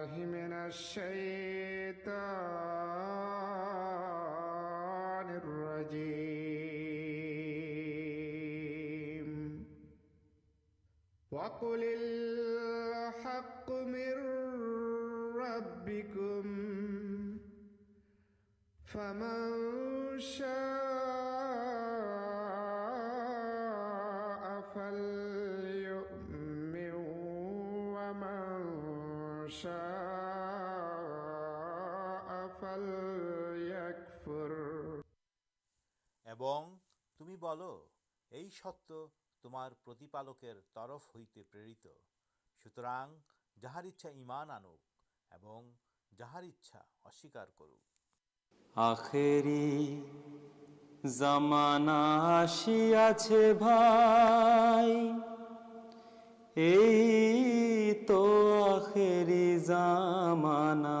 بالله من الشيطان الرجيم. وقل الحق من ربكم فمن شاء বলো এই সত্য তোমার প্রতিপালকের তরফ হইতে প্রেরিত সুতরাং যাহার ইচ্ছা ইমান আনুক এবং যাহার ইচ্ছা অস্বীকার করুক আখেরি জামানা আসিয়াছে ভাই এই তো আখেরি জামানা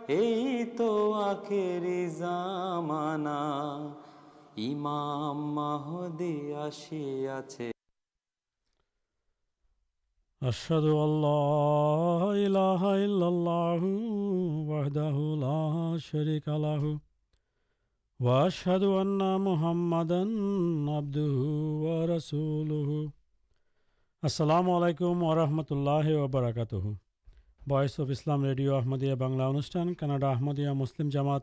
এই তো আখেরি জামানা، ইমাম মাহদি আসিয়াছে أشهد أن لا إله إلا الله وحده لا شريك له وأشهد أن محمدا عبده ورسوله السلام علیکم ورحمۃ اللہ وبرکاتہ voice of Islam radio Ahmadiyya Bangla انوشٹان Canada Ahmadiyya Muslim Jamaat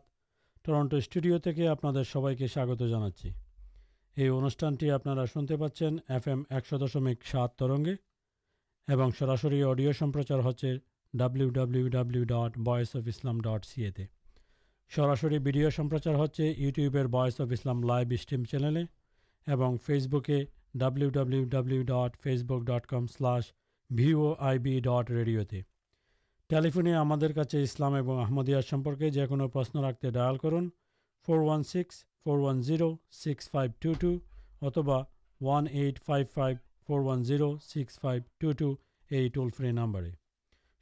Toronto studio تک آپ انٹھانٹی آپ ایف ایم ایک شو دشمک سات ترگی اور سراسر اڈیو سمپرچار ہوبلیو ڈبلیو ڈبلیو ڈٹ بس اف اسلام ڈٹ سیے سراسری بھی ڈیو سمپرچار ہوٹیوبر voice of Islam live stream channel اور فیس bouquet W W W dot Facebook dot com slash بھی ڈٹ ریڈیو ٹالیفنے ہمارے اسلام اور آمدئاد سمپرکے جنو پرشن رکھتے ڈایا کرن four one six four one zero six five two two Utba what five five four one six five two two یہ toll free number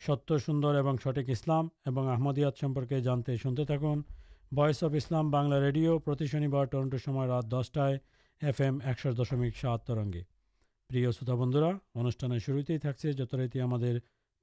ست سوندر اور سٹھک اسلامدیا سمپرکے جانتے شنتے تھن وس اف اسلام بنلا ریڈیو شنی بار ٹرنٹو رات دسٹائف ایک دشمک سات پروت بندرا انوشان شروع ہی تک سے جترتی ہمارے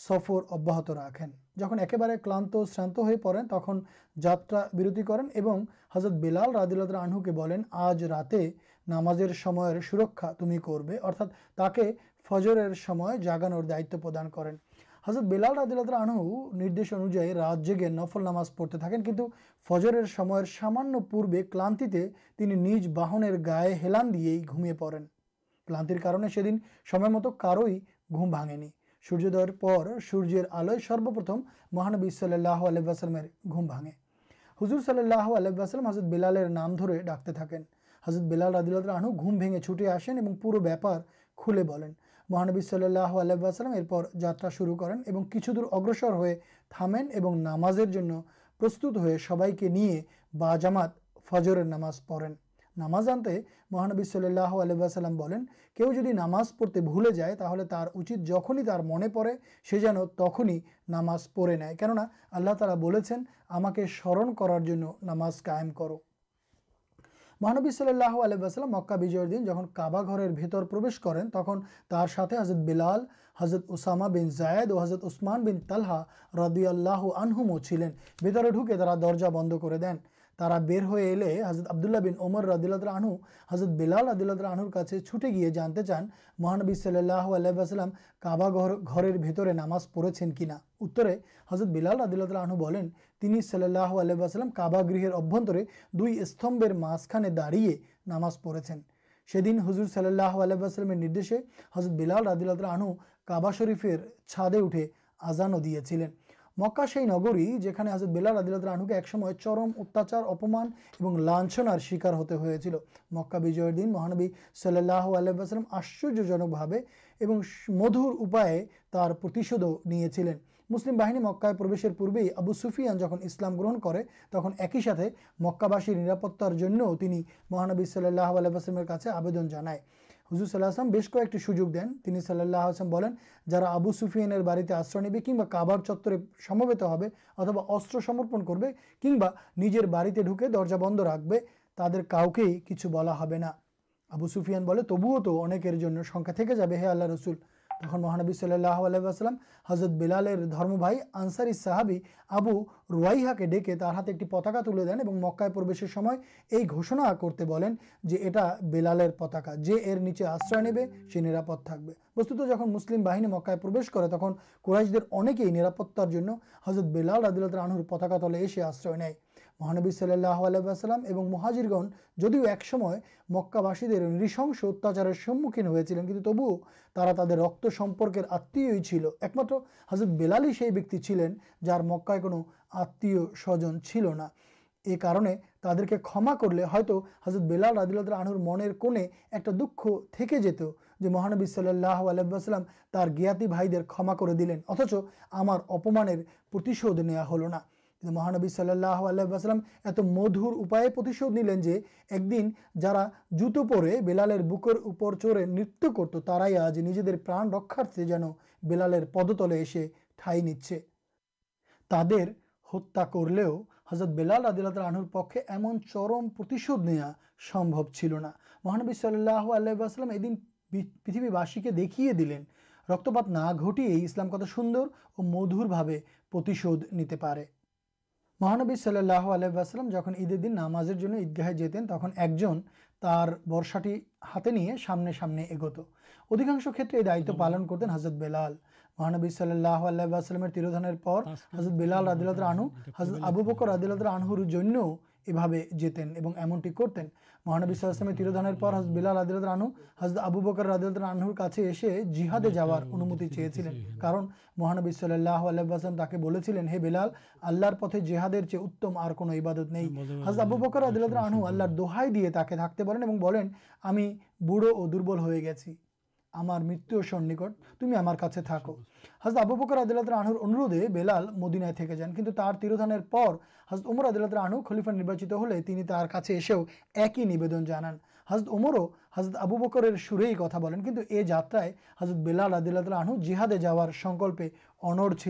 سفر ابت راكھیں جن ایک كلان شرانت ہوئی پڑے تخن جاتا برتی كن اور حضرت بلال ردلانے آج راجے نام سوركا تمہیں كو ارتقے فجر كم جاگان دائان كے حضرت بلال ردلاندش انوائیں رات جیگے نفل نام پڑتے تھیں كو فجر كے سامان پو كلانے نج باہن گا ہی ہلان دے ہی گھومے پڑین كلان سن مت كار گھوم بھاگے سورجود سورل سروپرتم مہانبی صلی اللہ علب السلام حضر صلی اللہ علیہ حضرت بیلالیر نام در ڈاکتے تھین حضرت بیلال اللہ گھوم بھی چھٹے آسین پورا بپار کھلے بولیں مہانبی صلی اللہ علیہبل پور جاترا شروع کریں کچھ دور اگرسر ہوئے تھامیں اور نام پرست بات فضر نماز پڑھ نام آنتے مہانبی صلی اللہ علیہ نامج پڑتے جائے من پڑے تخلی ناماز پڑے نئے کن تعالی سے مہانبی صلی اللہ علیہ مکاج جب کابا گھر پروش کریں تختہ حضرت بلال حضرت اساما بن زائد حضرت اثمان بن تلحا ردی اللہ آنہمؤ چلین بھیت کے درجہ بند کر دین تاع بیر ہوئے حضرت عبدول بن امر ردول اللہ عنو حضرت بیلاؤ عدلۃ چھوٹے گیا جاتے چان مہانبی صلی اللہ علیہ کبا گھر بھی نماز پڑے کی نا اتر حضر بلاؤ ادوللہنو بین سلسلام کباب ابرے دومبر مجھے داڑی ناماز پڑے سیدن حضرت صلی اللہ علیہ حضرت بیلاؤ ردرہن کابا شرفر چھادے اٹھے آزانو دیا چلین مکا سے ہی نگر ہی حسد بیلال ردیلات ایکسم چرم اتار اپمان اور لاچھنار شکار ہوتے ہو مکا بجیر دن مہانبی صلی اللہ علیہ آشچرجنک مدر اپاشد نہیں چلین مسلم باہن مکائے پروشی پورے آبو سفیا جہاں اسلام گرہن کر تک ایک ہی مکابار مہانبی صلی اللہ آلسلم آدھن حضر صلی اللہ حسم بس کو سوجو دین سلسم بین جا آبو سوفیان بڑی آشر نہیں کی کما کباب چتوت ہوتوا اسر سمرپ کروا نجر بڑی ڈھوکے درجہ بند رکھے تر کاؤ کے کچھ بلا آبو سوفیان بول تب تو ہے اللہ رسول جہاں مہانبی صلی اللہ علیہ وسلم، حضرت بلال بھائی انساری صحابی آبو روائی کے ڈے کے ہاتھ ایک پتاکا تل دین مکائے پروشی سمئے یہ گھوشنا کرتے بولیں جو یہ بلال پتاکا جی ار نیچے آشر نی نرپ تھے بس جملم باہن مکائے پروش کر تک قورشد اکیلے نرپتارت بلال آدالت آنہ پتاک آشر نئے مہانبی صلی اللہ علیہ السلام مہاجیرگن جدیو ایکس میں مکابس اتیاچار سمکین ہو چلے کی تبو رکمپر آتمی چل ایک مذر بیلال ہی بیک چلین جار مکائے کو آتیہ سون چلنا یہ کار تر کے کما کرلال آدلت من کنے ایک دکھ جو مہانبی صلی اللہ علیہ بھائی کھما کر دلین اتچ ہمارپانتشا ہلنا مہانبی صلی اللہ آلہ اسلام ات مدھر نلین جو ایک دن پورے بلال چڑھے نت رکار جینالر پدتلے تعداد کر لیو حضرت بلال آدھار پک ایم چرمد نیا سمبو چلنا مہانبی صلی اللہ اللہ پریتھ باشی کے دیکھے دلین رک پاتا گٹی اسلام کت سوندر اور مدورتیش پہ محانبی صلی اللہ علیہ دن نامازی جیتین تخن تر برساٹی ہاتھے سامنے سامنے اگت ادھکا کھیت دالن کرتے ہیں حضرت بیلال مہانبی صلی اللہ اللہ تروان بیلال رد حضرت آبو بکردر آنہ یہ بھائی جیتین اور ایمنٹی کرتین مہانبیسلم تروانر پرالترانز آب بکردل ایسے جہادی جا رہار انمتی چیزیں کارن مہانبیس اللہ اللہ ہے بلال آلر پتے جہاد چی اتم اور کوئی عبادت نہیں حضد آبو بکر عدلۃ اللہ دہائی دے تاکہ تھکتے بڑے ہمیں بوڑھو اور دربل ہو گیا ہمار مت نکٹ تماج حضرت آبو بکر عدل تر آنہ اندھے بلال مدینہ جان کنر تروان امر عدل تر آنو خلیفا ناچت ہوتی اسے ایک ہیدن جانان حضرت امرو حضرت آبو بکر سرے ہی کتا بولیں کن جات بلال عدل تنہو جہاد جاوار سنکلپے انزت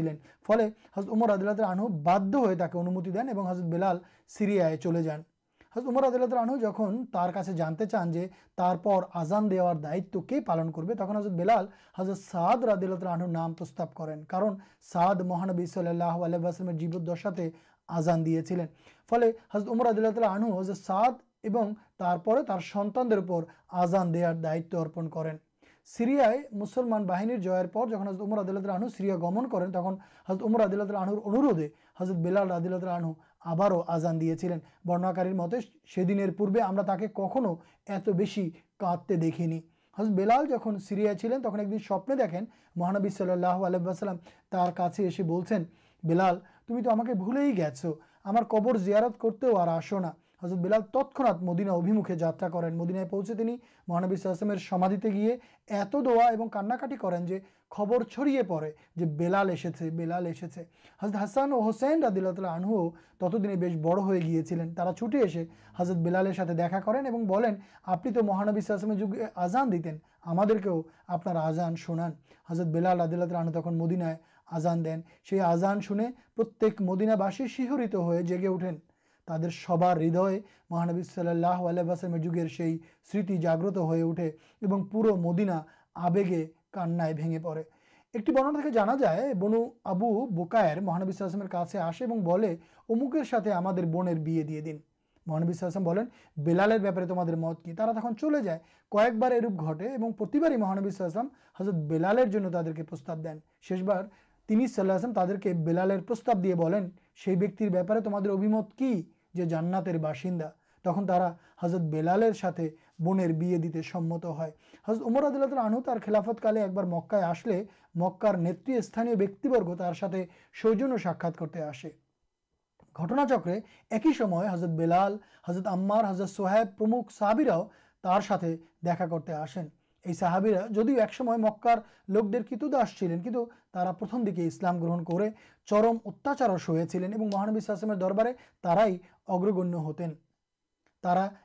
امر عدل تر آنو باد اندو دین اور حضرت بلال سیریا چلے جان حض عمر عدلۃنو جہار چاند آزان دار دائو کہ پالن کرو تخ حضرت بیلال حضرت سعد ردیلہ نام پرست کریں کارن سعد مہانبی صلی اللہ علیہ وسلم جیبت دشا آزان دیا چلین فل حضرت عمراد اللہ عنو حضرت صاد سنپر آزان دار دائت ارپن کر سریا مسلمان باہن جہ جن حضرت عمر عدلۃن سریا گمن کر تک حضرت عمر عدلۃن اندھے حضر بلال ردیت النو আবারও আজান দিয়েছিলেন বর্ণাকারীর মতে সেদিনের পূর্বে আমরা তাকে কখনো এত বেশি কাঁদতে দেখিনি হজরত বেলাল যখন সিরিয়া ছিলেন তখন একদিন স্বপ্নে দেখেন মহানবী সাল্লাহ আলহাম তার কাছে এসে বলছেন বেলাল তুমি তো আমাকে ভুলেই গেছো আমার কবর জিয়ারত করতেও আর আসো না حضرت بلال تتخات مدینا ابیمخے جاترا کرین مدینہ پہنچے تین مہانبیسمیر سمادی گیے ایت دا اور کانکاٹی کربر چڑیے پڑے جو بلال ایسے بلال ایسے حضرت حسان و حسین ردل تعلح تتدین بس بڑھ گیلین چھٹی ایسے حضرت بلال دیکھا کریں بنین آپ مہانبیسم جگہ آزان دم کے آپان شان حضرت بلال آداللہ تلا آنو تک مدینائے آزان دین سی آزان شونے پرت مدین شیہرت ہوئے جیگے اٹھین تر سب ہدے مہانبی صلی اللہ علیہ جگہ سے جاگت ہوٹے اور پورا مدینہ آگے کانے بھی بھگے پڑے ایک بنا جائے بنو آبو بکائر مہانبیم کا آسے اور بہت اموکر ساتھ ہمارے بنر مہانبی بولیں بلال بہتارے تو ہمارے مت کی طرح تو چل جائے کویک بارےپے اور مہانبیسلام حضرت بیلال دین شیش بار صلی اللہ اللہ تعدے کے بلال دے بولیں سیپارے تمہارے ابھی مت کی যে জান্নাতের বাসিন্দা তখন তারা হজরত বেলালের সাথে বোনের বিয়ে দিতে সম্মত হয় হজরত উমর আদুল্লাহ আনহু তার খেলাফতকালে একবার মক্কায় আসলে মক্কার নেতৃস্থানীয় ব্যক্তিবর্গ তার সাথে সৌজন্য সাক্ষাৎ করতে আসে ঘটনাচক্রে একই সময় হজরত বেলাল হজরত আম্মার হজরত সোহেব প্রমুখ সাহাবিরাও তার সাথে দেখা করতে আসেন یہ سہبیرا جدیو ایکسمیہ مکار لوک دس چلیں کچھ پرتم دیکھیے اسلام گرہن چرم اتیاچار سو چلین اور مہانویشلم دربارے ترائی اگرگ ہوتا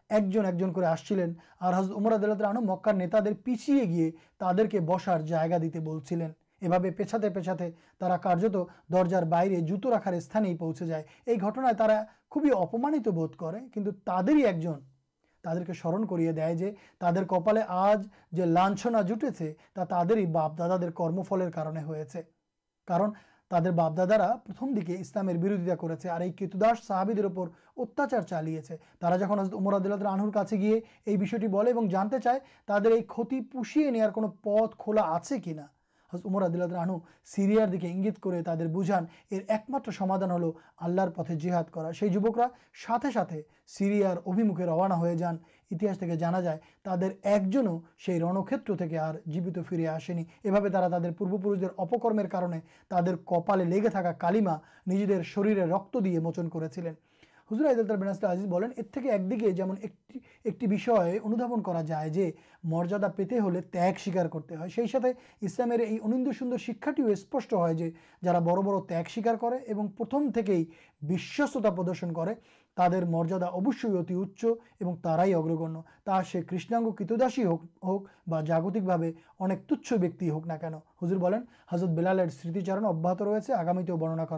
ایک جن ایک جن کو آس چلین امراد اللہ تر مکار نیتے پیچھیے گی تعداد کے بسار جائگا دیتے بولتی ہیں یہ بھائی پیچھا پیچھا تا کارت درجار باہر جتو رکھار استعمال پہنچ جائے یہ گٹن خوبی اپمانت بھوت تعداد تر کے سرن کرپال ہی بپ دادی کرمفلے کار تر بپ دادارا پرتمدے اسلام بروزتا ہے اور یہ کیتداس صحابی اتاچار چالیے جہاں امراد آنہ کا گیے یہ بنتے چائے ترتی پوشیے نیا پد خولا آنا دہنو سیریا دیکھت کرجان یہ ایک مادان ہل آلر پہ جی ہادکر ساتھے ساتھ سیریا ابیمکھے روانہ ہو جانا جانا جائے تر ایک سی رنکت فری آسانی یہاں تب پور پہ اپکرمے تر کپالے لےگے تھکا کالیما نجی شرے رک دے موچن کر حضر عید الدار بیناسل آزیز بینک ایکدیے جمع ایکشئے اندابن کر جائے مریادا پیتے ہوگ سکار کرتے ہیں اسلامیہ یہ اندر سوندر شکاٹی اسپشٹ ہو جا بڑ بڑھ سکار کرتا پردرشن کر تر مریادا اوشی اتنی اچھو ترائی اگرگاگ کتداش ہوکتکے انکت ویک ہوک نہ کن ہزر بولیں حضرت بلال سمتیچار ابیات ریس آگامی برننا کر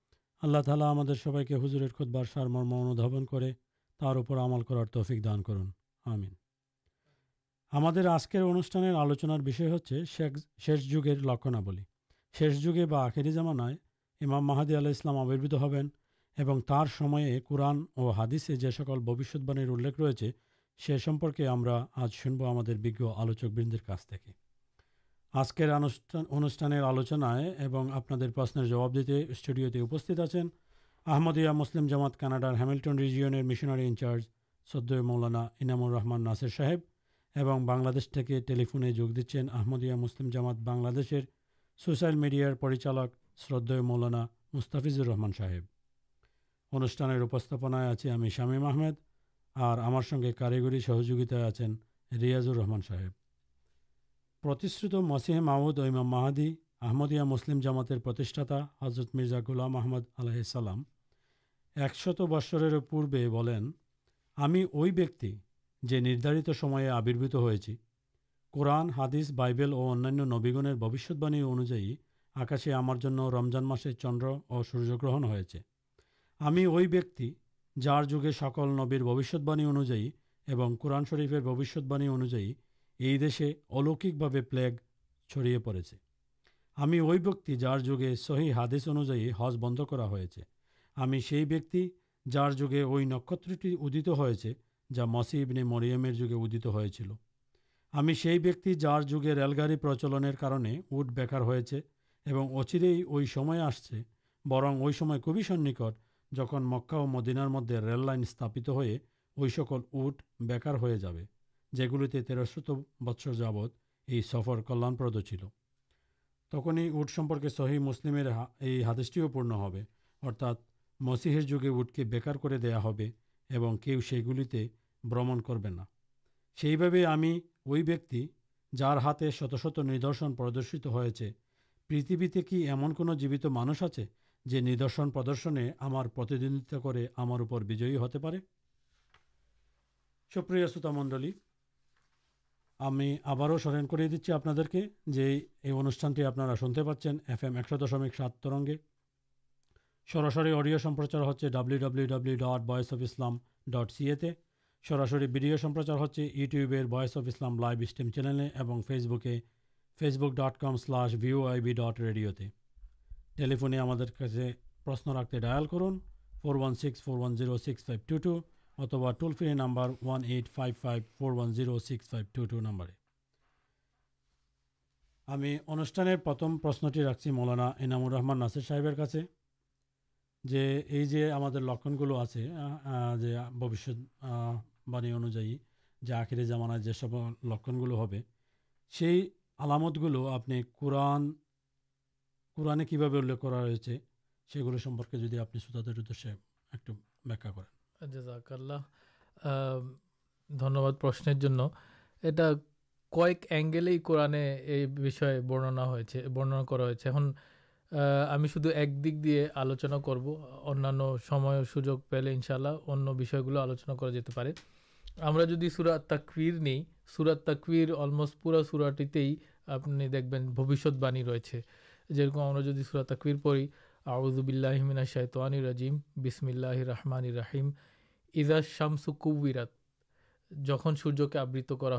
اللہ تعالیٰ ہمارے سب کے حضرت خود برسار مرم اندابن کر تفک دان کر لکھن شیش جگے بخری جمانا امام ماہدی آل اسلام آبربت ہبین قورن اور ہادیسے جو سکل بوشت باعث الیکھ رہے سے سمپرکے ہم آج شنب ہم آلوچکند আজকের অনুষ্ঠান অনুষ্ঠানের আলোচনায় এবং আপনাদের প্রশ্নের জবাব দিতে স্টুডিওতে উপস্থিত আছেন আহমদিয়া মুসলিম জামাত কানাডার হ্যামিল্টন রিজিয়নের মিশনারি ইনচার্জ সদ্দয় মৌলানা ইনামুর রহমান নাসির সাহেব এবং বাংলাদেশ থেকে টেলিফোনে যোগ দিচ্ছেন আহমদিয়া মুসলিম জামাত বাংলাদেশের সোশ্যাল মিডিয়ার পরিচালক শ্রদ্ধেয় মৌলানা মুস্তাফিজুর রহমান সাহেব অনুষ্ঠানের উপস্থাপনায় আছি আমি শামীম আহমেদ আর আমার সঙ্গে কারিগরি সহযোগিতায় আছেন রিয়াজুর রহমান সাহেব پرشت مسیح محمود امادی آمدیا مسلم جامات پر حضرت مرزا گولام محمد آلسلام ایک شت بچر پوین یو ویکارتھ آبربوت ہون حادی بائیبل اور انیگر بوشت باعی انوجائ آکاشی ہمارے رمضان مشے چندر اور سورج گرہن ہوئے ہمیں وہاں جگہ سکل نبر بوشی انوجائن اور قورن شرفر بوشی انوجائے یہ دیش اوکے پلگ چڑیے پڑے ہمیں وہاں جگہ صحیح حادث انوجائز بند کرکت ہو جا مسیبنی مرئمیر جگہ ادت ہو چلیں جار جگہ ریل گاڑی پرچلن کارے اٹ بےکار ہو چیم آس سے برن وہ نک جن مکا اور مدینار مدد رل لائن استپت ہوئے وہ سکل اٹ بیکار ہو جائے جگو تیرو بچر جابت یہ سفر کلردھ تک ہی اٹ سمپرکے سہی مسلم ہادیٹی پورن ہو مسیحر جگہ اٹھ کے بےکار کر دیا کہ گلے بمن کر سیب جار ہاتے شت شت ندرشن پردرشت ہوتی امن کو جیوت مانس آدرشن پردرشنے ہمارتندے ہوتے سوپریا سوتامنڈل ہمیں آب سرن کر کے یہ انا سنتے پاچن ایف ایم ایکش دشمک سات ترنگے سراسری اڈیو سپرچار ہوتے ڈبلیو ڈبلیو ڈبلیو ڈٹ بس اف اسلام ڈٹ سی ای سراسر ویڈیو سمپرچار ہوتے YouTube voice of Islam live stream channel اور فیس بوکے فیس بوک ڈٹ کم سلاش بھی ڈٹ ریڈیو ٹلیفے ہمارے پرشن رکھتے ڈائل کرن four one six four one zero six five two two اتوا toll free number one eight five five four one zero six five two two number ہمیں انتم پرشنٹی رکھچی مولانا انامور رحمان ناسر صاحب جی یہ جو ہم لکنگلو آوشی انوائخرے جامان جیسے لکھنگ علامت گلو آپ نے قوران قوران کی بھابے ان سے سمپرکے جیسے آپ سوتا ویا کر جزاک اللہ دھنیہ پرشن کئیک اینگلے قوران یہ بھی برننا برننا ہمیں شدھ ایک دک دے آلوچنا کرب انیہ سمے سوجو پیلے ان شاء اللہ ان بھی آلوچنا کر جاتے پے ہمیں جدید سورا تکویر نہیں سورا تکویر অলমোস্ট پورا سوراٹی آپ نے دیکھیں بھوشیہ بانی رہے جرکم ہمیں جدید سورا تکویر پڑھی آؤزبلّہ من شیطان الرجیم بسم اللہ رحمان الرحیم ایزا شام سو رات جہاں سورج کے آبت کر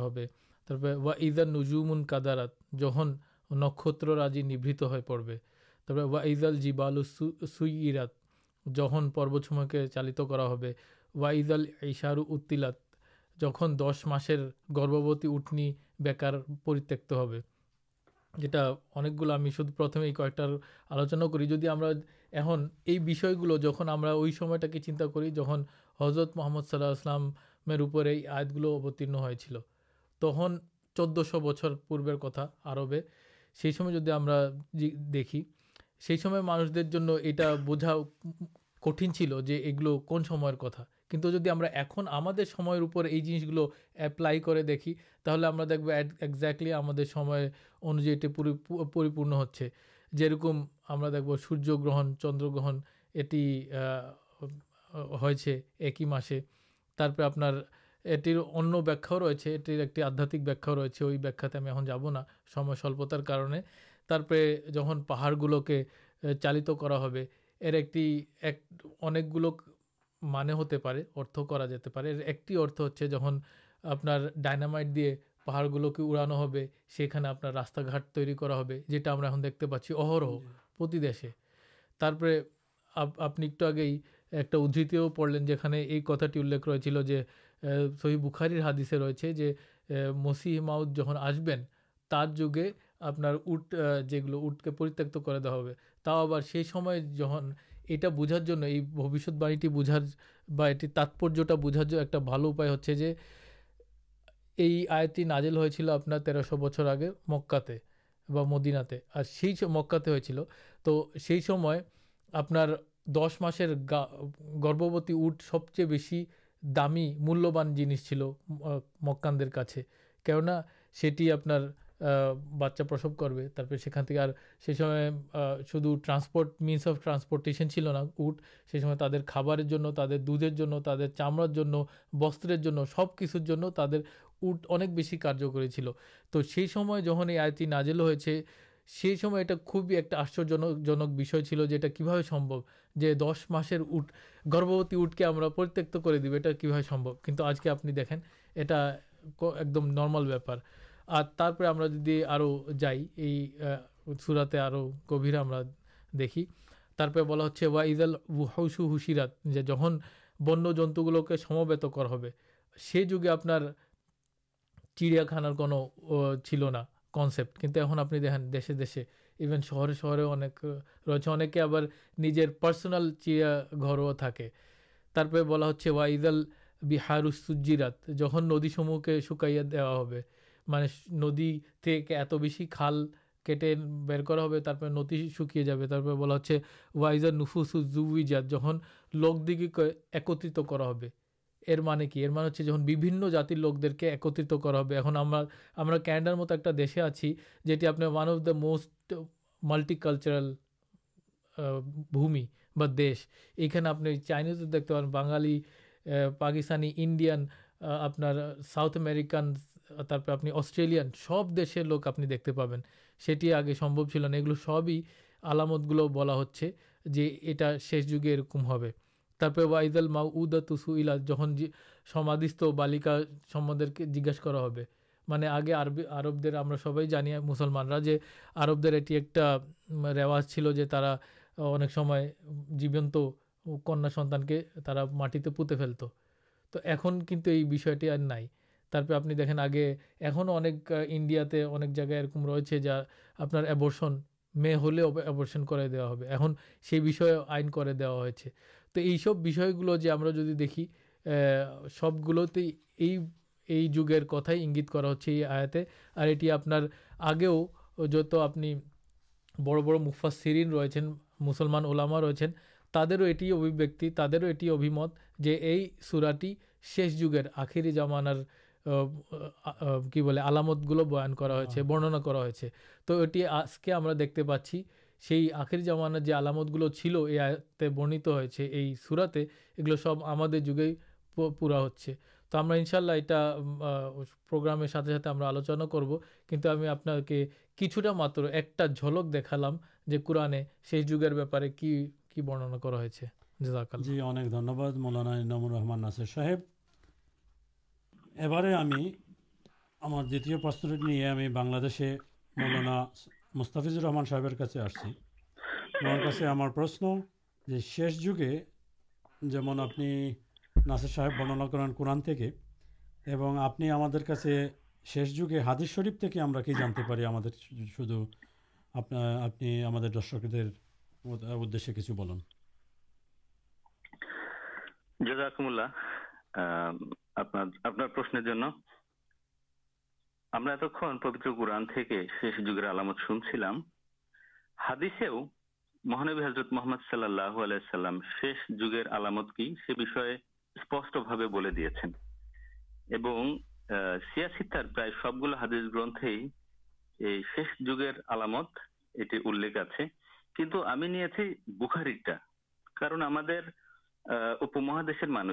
ایجا نجوم ان کادارات جہن نکتر رجیے نبت ہو پڑے وا اِزل جی بال سرات جہاں پروسم کے چالت کر ایشارلات جہاں دس مشرے گربوت اٹھنی بیکارک جنے گی شدپتھ کار آلوچنا کری ہم چنتا کرضرت محمد صلی السلام آتگلو اوتھین ہو چل تک چودہ شر پوبر کتا آرام دیکھی سی سمے مانگ دن یہ بوجھا کٹھن چلو کون سم کتا کنو جدی ہمیں ایم ہم جنس گلو ایپلائی کر دیکھی تھی ہم ایکزیکٹلی ہمپرن ہوا دیکھ سورن چندر گرہن یہ ایک مسے تمارٹی آدھات بھیا وہ پہ جن پہاڑ گلوکے چالت کر مانے ہوتے ارتھا جاتے ایک جہاں آپامائٹ دے پہاڑ گلوکی اڑانونا آپ دیکھتے پاس اہرہ آپ ایک آگے ایک پڑلین جانے سہی بوخار ہادثے ریچے جو مسیح ماؤد جہاں آسبین تر جگہ آپ جو آپ سے جہاں یہ بوجھار باعیٹی بوجھار باتپر بوجھار ایک بال اپ نازل ہو چل آپ تیر بچر آگے مکا مدینہ اور مکا تو آپ دس مشرے گا گربوت اٹ سب چیز بس دامی ملیہ جنس چل مکان کٹی آپ بچہ پرسو کرے شدھ ٹرانسپورٹ مینس اف ٹرانسپورٹیشن چلو نا اٹ سے تعداد خبر تعداد دھدھر تعداد چامڑار بستر سب کچھ تعداد اٹ انک بس کارکری چل تو جہاں یہ آئتی نازل ہوئے সেই সময় এটা খুবই একটা আশ্চর্যজনক বিষয় ছিল যে এটা কীভাবে সম্ভব? যে দশ মাসের উট، গর্ভবতী উটকে আমরা পরিত্যক্ত করে দিব، এটা কীভাবে সম্ভব? কিন্তু আজকে আপনি দেখেন، এটা একদম নর্মাল ব্যাপার। آ تم جائی یہ سورا گھیر ہمیں دیکھیے بہت وا اِدل واؤسرات جہاں بن جنوک آپ چڑیاخان کون چلنا کنسےپٹ کچھ ایم آپے دیشے ایوین شہر شہر رہنے آپ چڑیا گھر تھا بلا ہوں وا اِد الحار سجرات جہاں ندیسم کے شکایا دیا مدی ات بس خال کٹے بر کر ندی شکیے جاپے بلا ہوں وائزر نوفسو زویجا جہاں لوک دیکھی کو ایکترت کر لوک دیکھے ایکترت کرا اُنڈار مت ایک دیشے آپ جان اف دا موسٹ مالٹیکلچارل بھومی بس یہ آپ نے چائنیز دیکھتے پانچ بنگالی پاکستانی انڈیا آپت ہمرکان آپ اسٹریل سب دس لوگ آپ نے دیکھتے پین آگے سمب چلے یہ سب ہی علامت گلو بلا ہٹا شیش جگے یہ وائدل مع ادا تسوئیلا جہاںست بالکا سمندر کے جیجاس کرا مطلب آگے ہم سبھی مسلمانہ جو آربر اٹی ایک ریواز چلا اب جیبنت کنا سنت کے تراٹی پوتے فلت تو ایشیٹی نئی ترپے آپ نے دیکھیں آگے ایو اب انڈیا انک جائے گا یہ رکم رہے جا آپرسن مبرسن کر دا سی بھی آئن کر دیا ہو سب جو دیکھی سب گلو جگہ کتائی اگت یہ آتے اور یہ آپ آگے جت آپ بڑفاس سرین ریچن مسلمان اولاما ریسنٹ ہیں تر ابھی تر ابھیت جو یہ سوراٹی شیش جگری جمانار برننا کر کے دیکھتے پاچی سے آخر زمانہ جو آلامت گلو چلتے بنتے یہ گلو سب ہم پورا ہوا انشاء اللہ یہ پروگرام ساتھ ساتھ ہم آلوچنا کرو کچھ ہمیں آپ کے کچھ مطر ایک جھلک دکھالے سے جگہ بہتارے کی برننا کرم رحمان ناسو صاحب دست بنے ملنا مستحمان صاحب آپ جگہ جو ہے بننا کران قرآن آپ نے ہمارے شیش جگے ہادر شرف تھی ہمتے پہ شو آپ درشکر ادر کچھ بول پر سب گلا ہادی گرتے جگہ آلامت یہ بخار مانس سیمار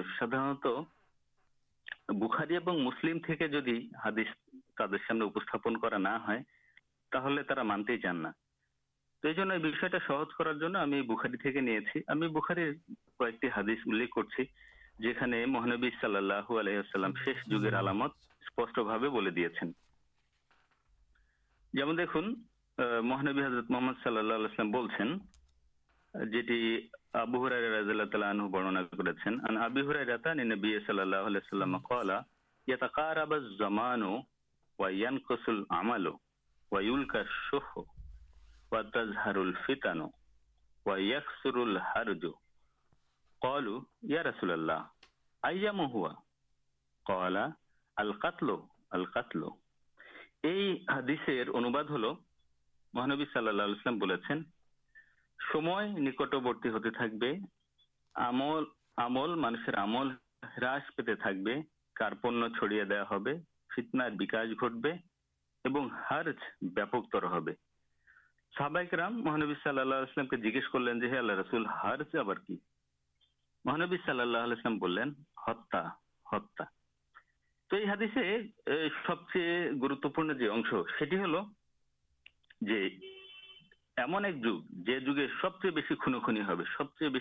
مہانبی صلاح اللہ شیش جگامت جمن دیکھ مہانبی حضرت محمد صلی اللہ جی আবু হুরাই রাদিয়াল্লাহু আনহু বর্ণনা করেছেন আন আবি হুরাইরাতা নবী সাল্লাল্লাহু আলাইহি ওয়াসাল্লাম قال يتقارب الزمان وينقص العمل ويلقى الشح وتظهر الفتن ويكثر الحرج قالوا يا رسول الله أيام هو قال القتل القتل এই হাদিসের অনুবাদ হলো মহানবী সাল্লাল্লাহু আলাইহি ওয়াসাল্লাম বলেছেন جیج کرلین رسول ہارج آبی ہتھا ہتھا تو یہ ہادسے سب چیز گروتوپن ایمن سب چیز بہت خونخن سب چیزیں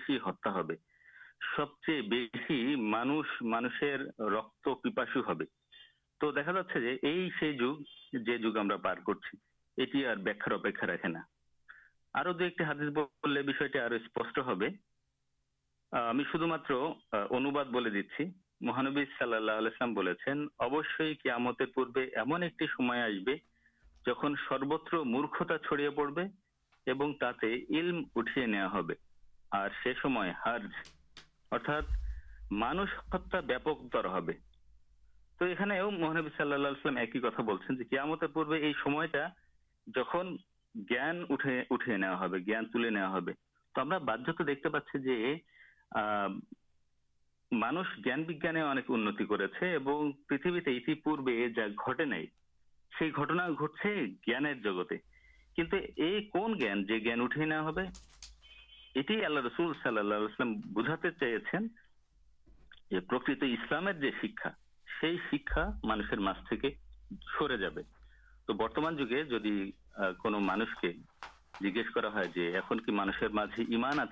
ہمیں شدمات کی ہمتے پورے ایمن ایک جہاں سروتر مورکھتا چڑیے پڑے محنبی صلاح اللہ جان تھی تو ہم بھتا دیکھتے پاس مانس جانے کرتی پورے جا گٹے نئی گٹنا گٹ سے جانے رسلام بجا چاہیے اسلام مانسر سر جا تو برتمان جگہ جاسا مانس ایمان آ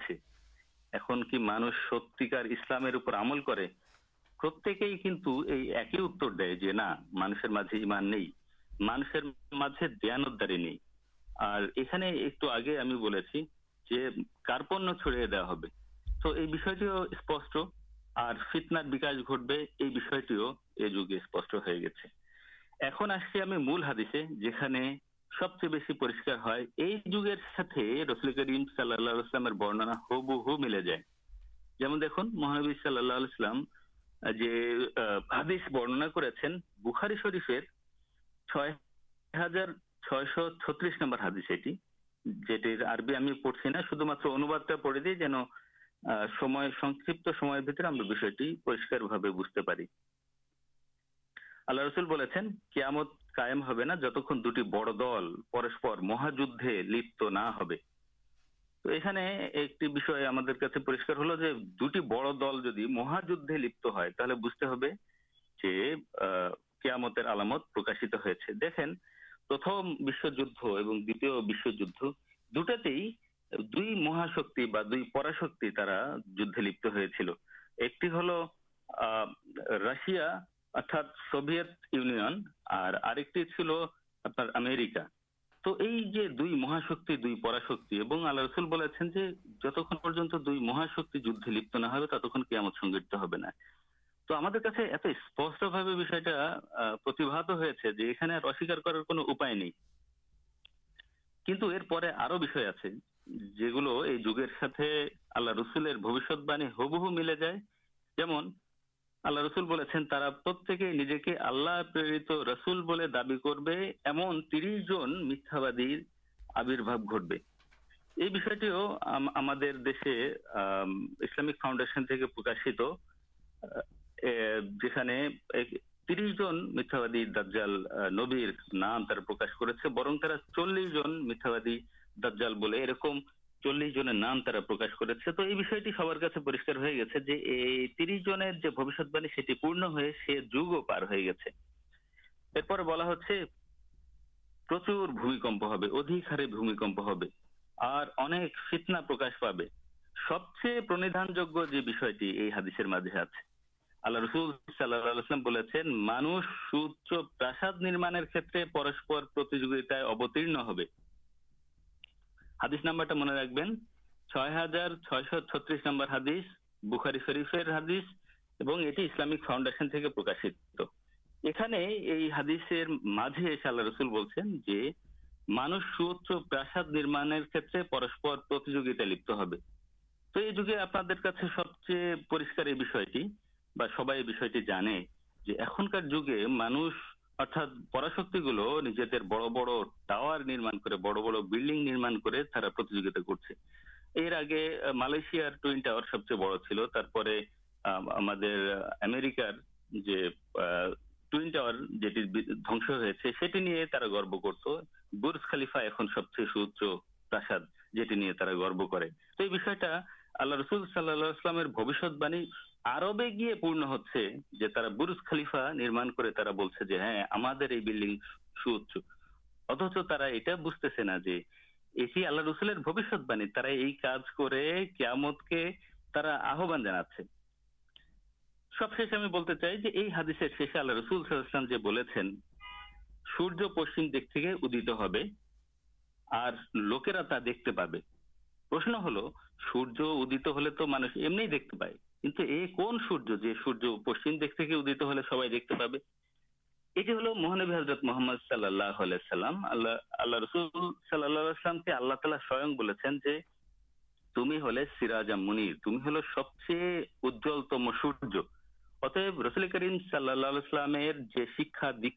مانس ستار اسلام کے ایک ہی اتر دانشیر مجھے ایمان نہیں مان جاندارے نہیں ایک پنیا سب چیز رسلی کریم سا برننا ہلے جائے جمع دیکھ محبوب صلی اللہ حدیث برننا کر چت نمبر ہادیس نہ لوگ ایک ہلکا بڑ دل جی مہا جائے تھی بجتے ہوتے آلامت پرشت ہو مہاش پاشتہ لو ایک ہل رشیا ارتھا سوبیت یونیورا تو یہ دو مہاشک دو پاشکی اور جتنا پنج دو مہاشک جد ل نہ ہوتا ہے تو اسپٹھا نہیں گئی پرسول دیکھتے میتھا بادی آبرباب گٹوٹی فاؤنڈیشن ترس جن میتھا نبیر نام چلے چلا پورنیہ بہت پرچر بھمکمپارے بھمکمپنا پرکاش پا سب چیز پرنیدان جگہ آپ رسلام ہادثہ رسول بولتے ہیں مانس سورت پر لگے آپ چیز پورک سبک مانا گل بڑا مالیشیا دسٹی گرو کرت بورس خلیفا سوچ پرساد گرو کر اللہ رسول ساش پھر برس خلیفا ستچا بچتے آپ شیتے چاہیے اللہ رسول سورج پشچیم دکان ہوا دیکھتے پہ پرشن ہل سورت ہوتے اللہ سراجا منیر تم سب چیز سورے رسلی کریم سا شکا دن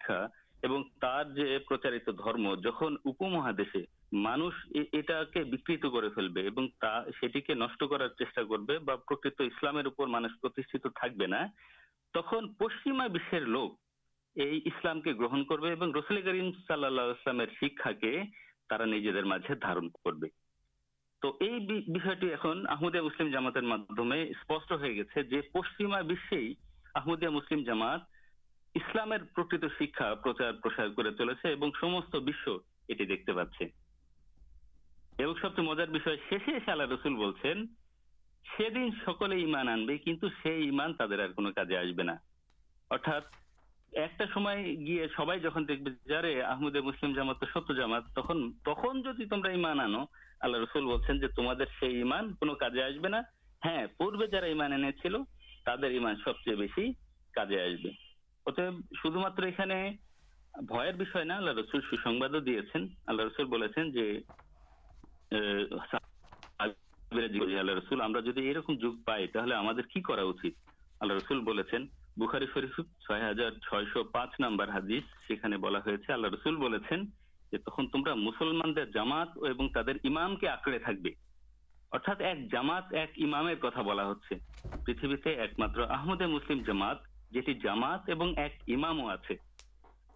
جہاں مہاد مانوش یہ فیلبی نش کر چکلا تخت پشچیما لوگ تومدیہ مسلم جامات ہو گیے پشچیماشے مسلم جامات اسلام شکا پرچار کر چل سے یہ دیکھتے پاس مزار شسانا تمام آسبنا ہاں پوار تران سب چیز کار شہر نہ اللہ رسول سوسباد دیا اللہ رسول اللہ رسلے تمام مسلمان ایک جامات ایک امام کتنا بلا ہوں پہ ایک محمد مسلم جامات اور ایک امام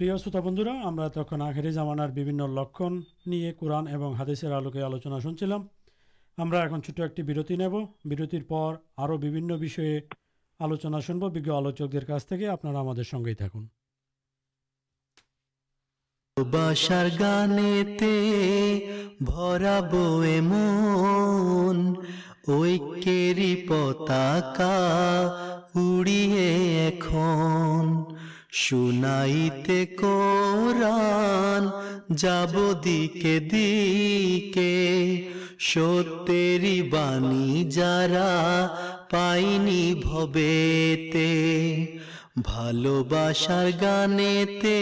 بندرا تک آخرے جامان لکھنؤ سنائی جب دیکھ سی بنی جرا پائنی بھوت بسار گانے تے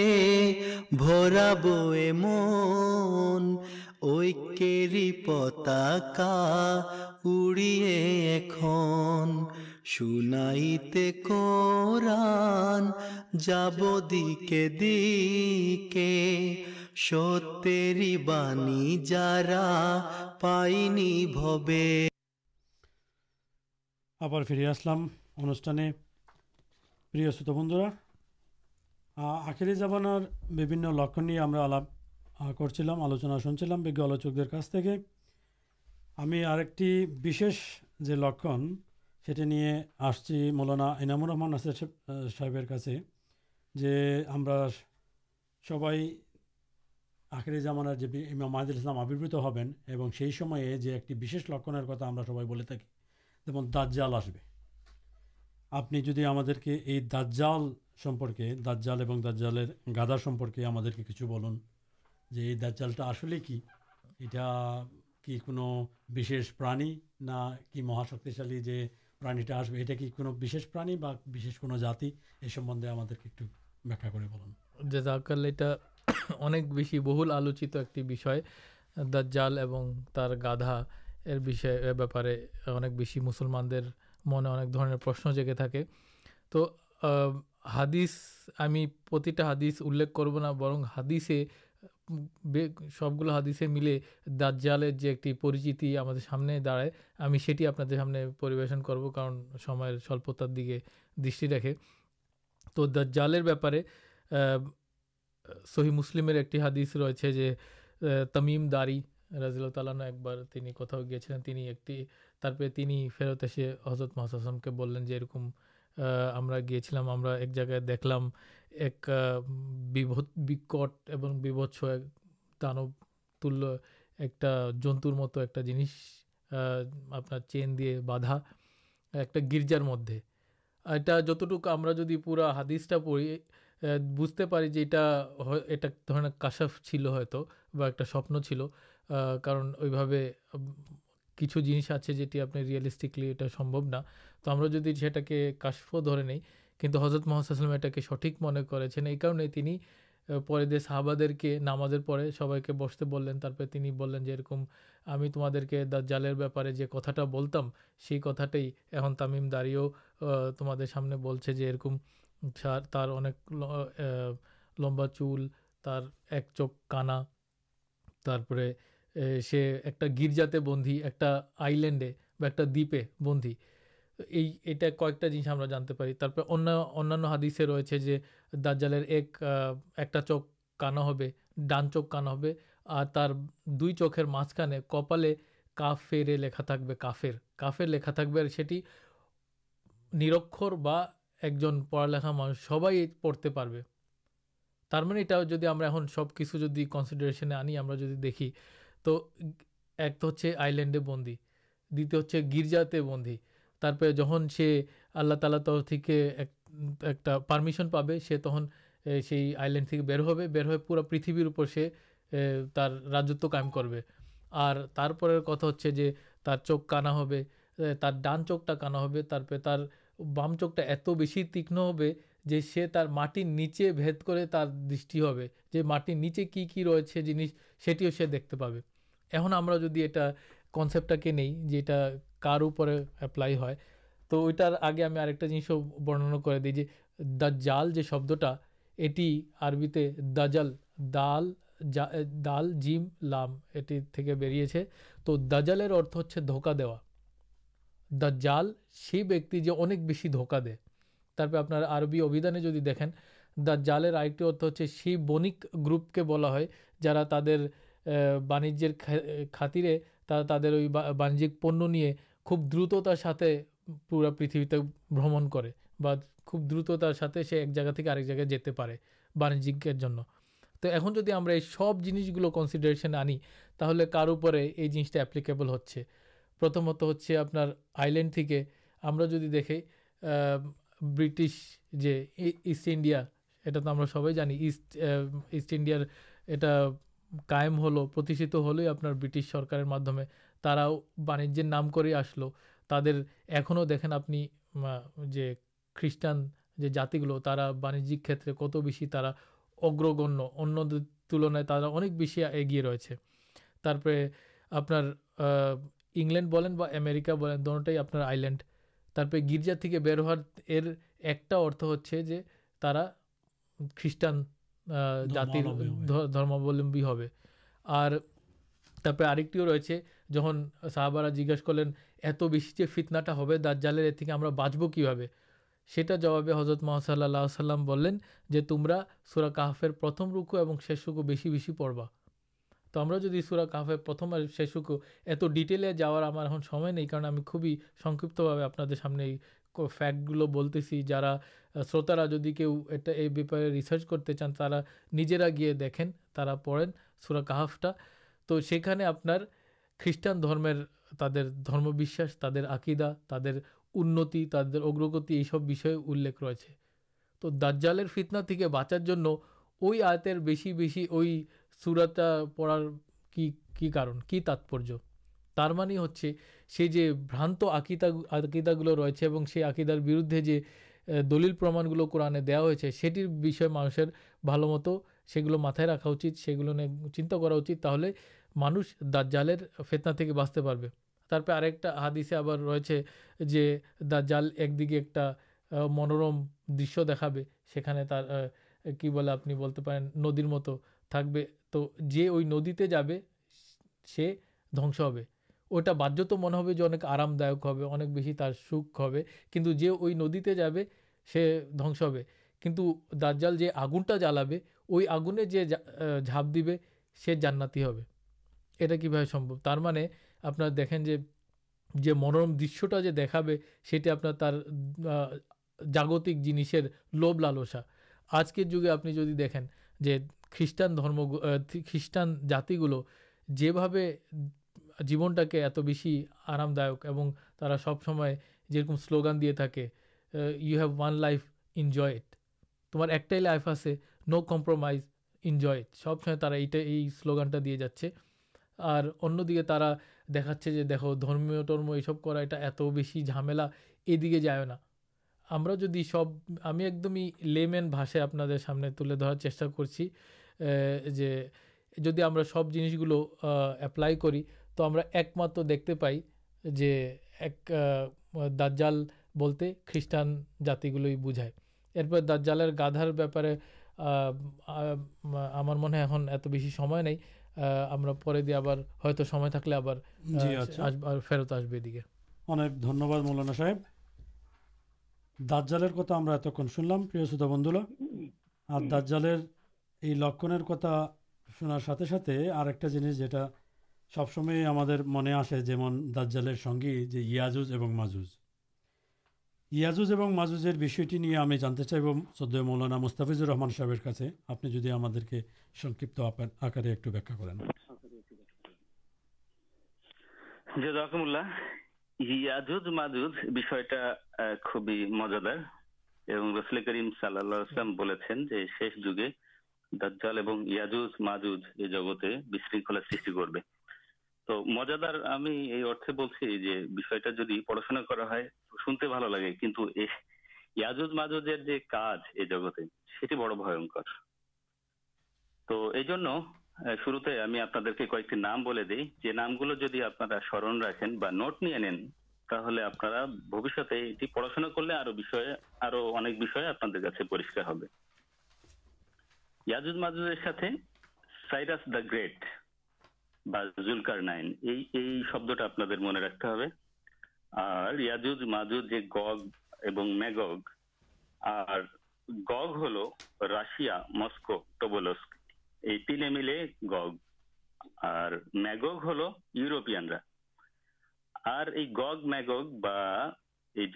براب یہ من یقری پتاک اڑیے کھن آپ فری آسلام انوشان بندرا آخرے جامان لکھنیا کر آلوچنا شن چل آلوچک ہمیں لکھ سیٹ آسچی مولانا عنامور رحمان صاحب جی ہم سب آخرے جامان محدود آبربوت ہبین جو ایکش لکھنر کتاب تو دال آسبی آپ جنگ کے یہ دالکے داج جال اور درجال گادا سمپرکے ہم دال آشیش پرای نا کہ مہاشالی گا بےپارے مسلمانگے تو ہادث اخ نا برن ہاد سب گلوالی سامنے مسلم ایک حدص ری تمیم داری رضی اللہ تعالی نے ایک بار گیا فیرت سے حضرت محسوسم کے بولیں جو یہ گیچا دیکھ ل ایک جنس آپ گرجار پڑی بجتے پڑی کاشف چلو سوپن چل کر آپ نے ریئلسٹکلی سمبنا تو ہم کن حضرت محسوس من کرنے پر سب کے نام سب بستے بولیں طرح جو ارکم ہمیں تمہارے جالارے کتا سی کتاٹی ایم تمیم داری تم نے بولے جو ارکم لمبا چول کانا طرح سے ایک گرجا بندی ایک آئیلینڈے دِیپے بندی یہ کنستے اندے روز دارجال ایک چوکے ڈان چوک کانا دو چھ کھانے کپالے کافیرے لکھا کافیر کافی لکھا اور سیخر بن پڑال سبائ پڑھتے پہ تر یہ جانا سب کچھ کنسیڈارشن آنی ہمیں جی دیکھی تو ایک تو ہوئی بندی دیجیے گرجا تندی تک سے آلہ تعالی ایکمشن پا سکے تہ سی آئیلینڈ تھی برہے بھر ہو پورا پریتھرپر سے راجتو قائم کرتا ہار چوک کانا ہوان چوک ٹاپ بام چوکا ات بس تیق ہوٹر نیچے بےد کر تر دِن جو مٹر نیچے کی ریس سیٹی دیکھتے پا ایپ کار اوپر ایپلائی ہے تو وہٹار آگے ہمیں آنس بننا کر دیجیے دا جال شبدہ یہ اٹی دال یہ بڑی ہے تو دا جل ارتھ ہوکا دا دال سی بک بس دھوکا دے تای ابھی جدید دیکھیں د جال سی بنک گروپ کے بلا جا تران خاترے تعلجیک پن خوب درتار ساتھ پورا پریتھتے برمن کر ساتھ سے ایک جگہ جگہ جاتے بانج تو اُن جدی سب جنس گلو کنسڈارشن آنی تھی کاروپر یہ جنسٹ اپل ہوتمت ہوئی تھی ہمیں دیکھی برٹیشن اسٹ انڈیا یہ تو سب اسٹڈار یہ شت ہلن برٹیش سرکار مادمے تراویر نام کر دیکھیں آپ جو خانے جاتی گلوجک کت بس اگرگ تلنگا اب بس ایگی ریسے ترپے آپلینڈ بولیںکا بولیں دونوں آپ آئیلینڈ گرجا تھی بر ایک ارتھ ہر خان جاتیمل اور ترکٹی رہے جہاں صحابارا جیجاس کرلے ات بس فیتنا در جل ہم بچب کبھی سارا جب حضرت محسوس تمہرا سورا کحفر پرتم روک اور شوق بس بس پڑوا تو ہمارا جیسے سوراک کھفرت شیشوکو ات ڈیٹے جا رہا ہمارے سمعے نہیں کار خوبی سکتیں آپ فٹ گلو بولتے جارا شروتارا جدید یہ ویپارے ریسارچ کرتے چان تا نجیرا گیا دیکھیں ترا پڑین سورا کحافٹا تو سیكھنے آپ خیسٹان درمیر تر دمشا تر آقیدہ تر انتی تر اگرگتی یہ سب بھیلے رہے تو فیتنا تھی بچار بس بس سورا تھا پڑار كی كی كارن كی تاتپر تر ہے برانت آکتا آکتا گلو ریچے اور سی آکیدار بردے جو دل پرماغل کو دا ہوتا ہے سر مانسر بال مت سے رکھا اچھے چنتا مانس دا جال فیتنا تک بچتے پڑے ترپے آکٹ حادثے آپ ریچے جو دار جال ایک دکی ایک منورم دشیہ دیکھا سار کی بول آپ ندر مت تھے تو یہ وہ ندی جا سنس ہو وہ بارت منہ جوکہ اب بس سوکھے کنٹ ندی جا سکے دنس ہو آگن جالا وہ آگنے جوپ دے سے جانا کہ میرے آپ دیکھیں جو منورم دشیہ آپ جاگتک جنسر لوب لالسا آجکل جگہ آپ دیکھیں جو خریشان درم خیسٹان جاتی گلو جی جیونٹا کے ات بس آرام دکان سب سمائیں جم سلان دے تک you how one life enjoyed تمہار ایکٹائ life آو کمپرومائز انجئےڈ سب سمجھ سل دیے جا اندیے ترا دکھا جہ دم ٹرم یہ سب کری جام ای جائے جدید سب ہمیں ایک دم ہی لمین بھاشا آپ سامنے تلے درار چیشا کرچی جی ہم سب جنس گلو ایپلائی کری تو ایک مطلب دیکھتے پائی دا بولتے داج جل گھارے فیرت آس مولانا صاحب دال کتنا اتنا سن لوگ بند جلدی ساتھ جنس جو سبسمے من آسے مزادار سر تو مزادار سمن رکھیں پڑاشنا کرتے سائرس د گرٹ من رکھتے میگ ہل راشیا مسکو ٹو ملے گگ ہل یورپیانا اور یہ گگ میگ بھائی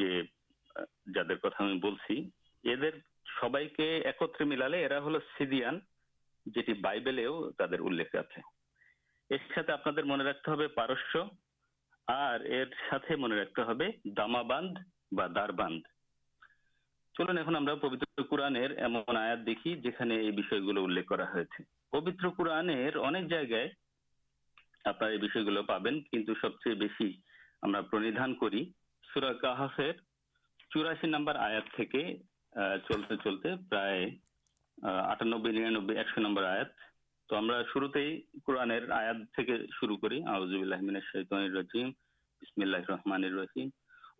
جب ہم سب کے ایکتر ملال سیریان جی بائیبل آتے آپ گل پہ سب چیز بہت پرنیدان کر چوراشی نمبر آیا چلتے چلتے پرائ آٹان ایک نمبر آیا تو ہمارا شروع سے ہی قرآن آیات شروع کری آؤز اللہ من الشیطان الرجیم بسم اللہ الرحمن الرحیم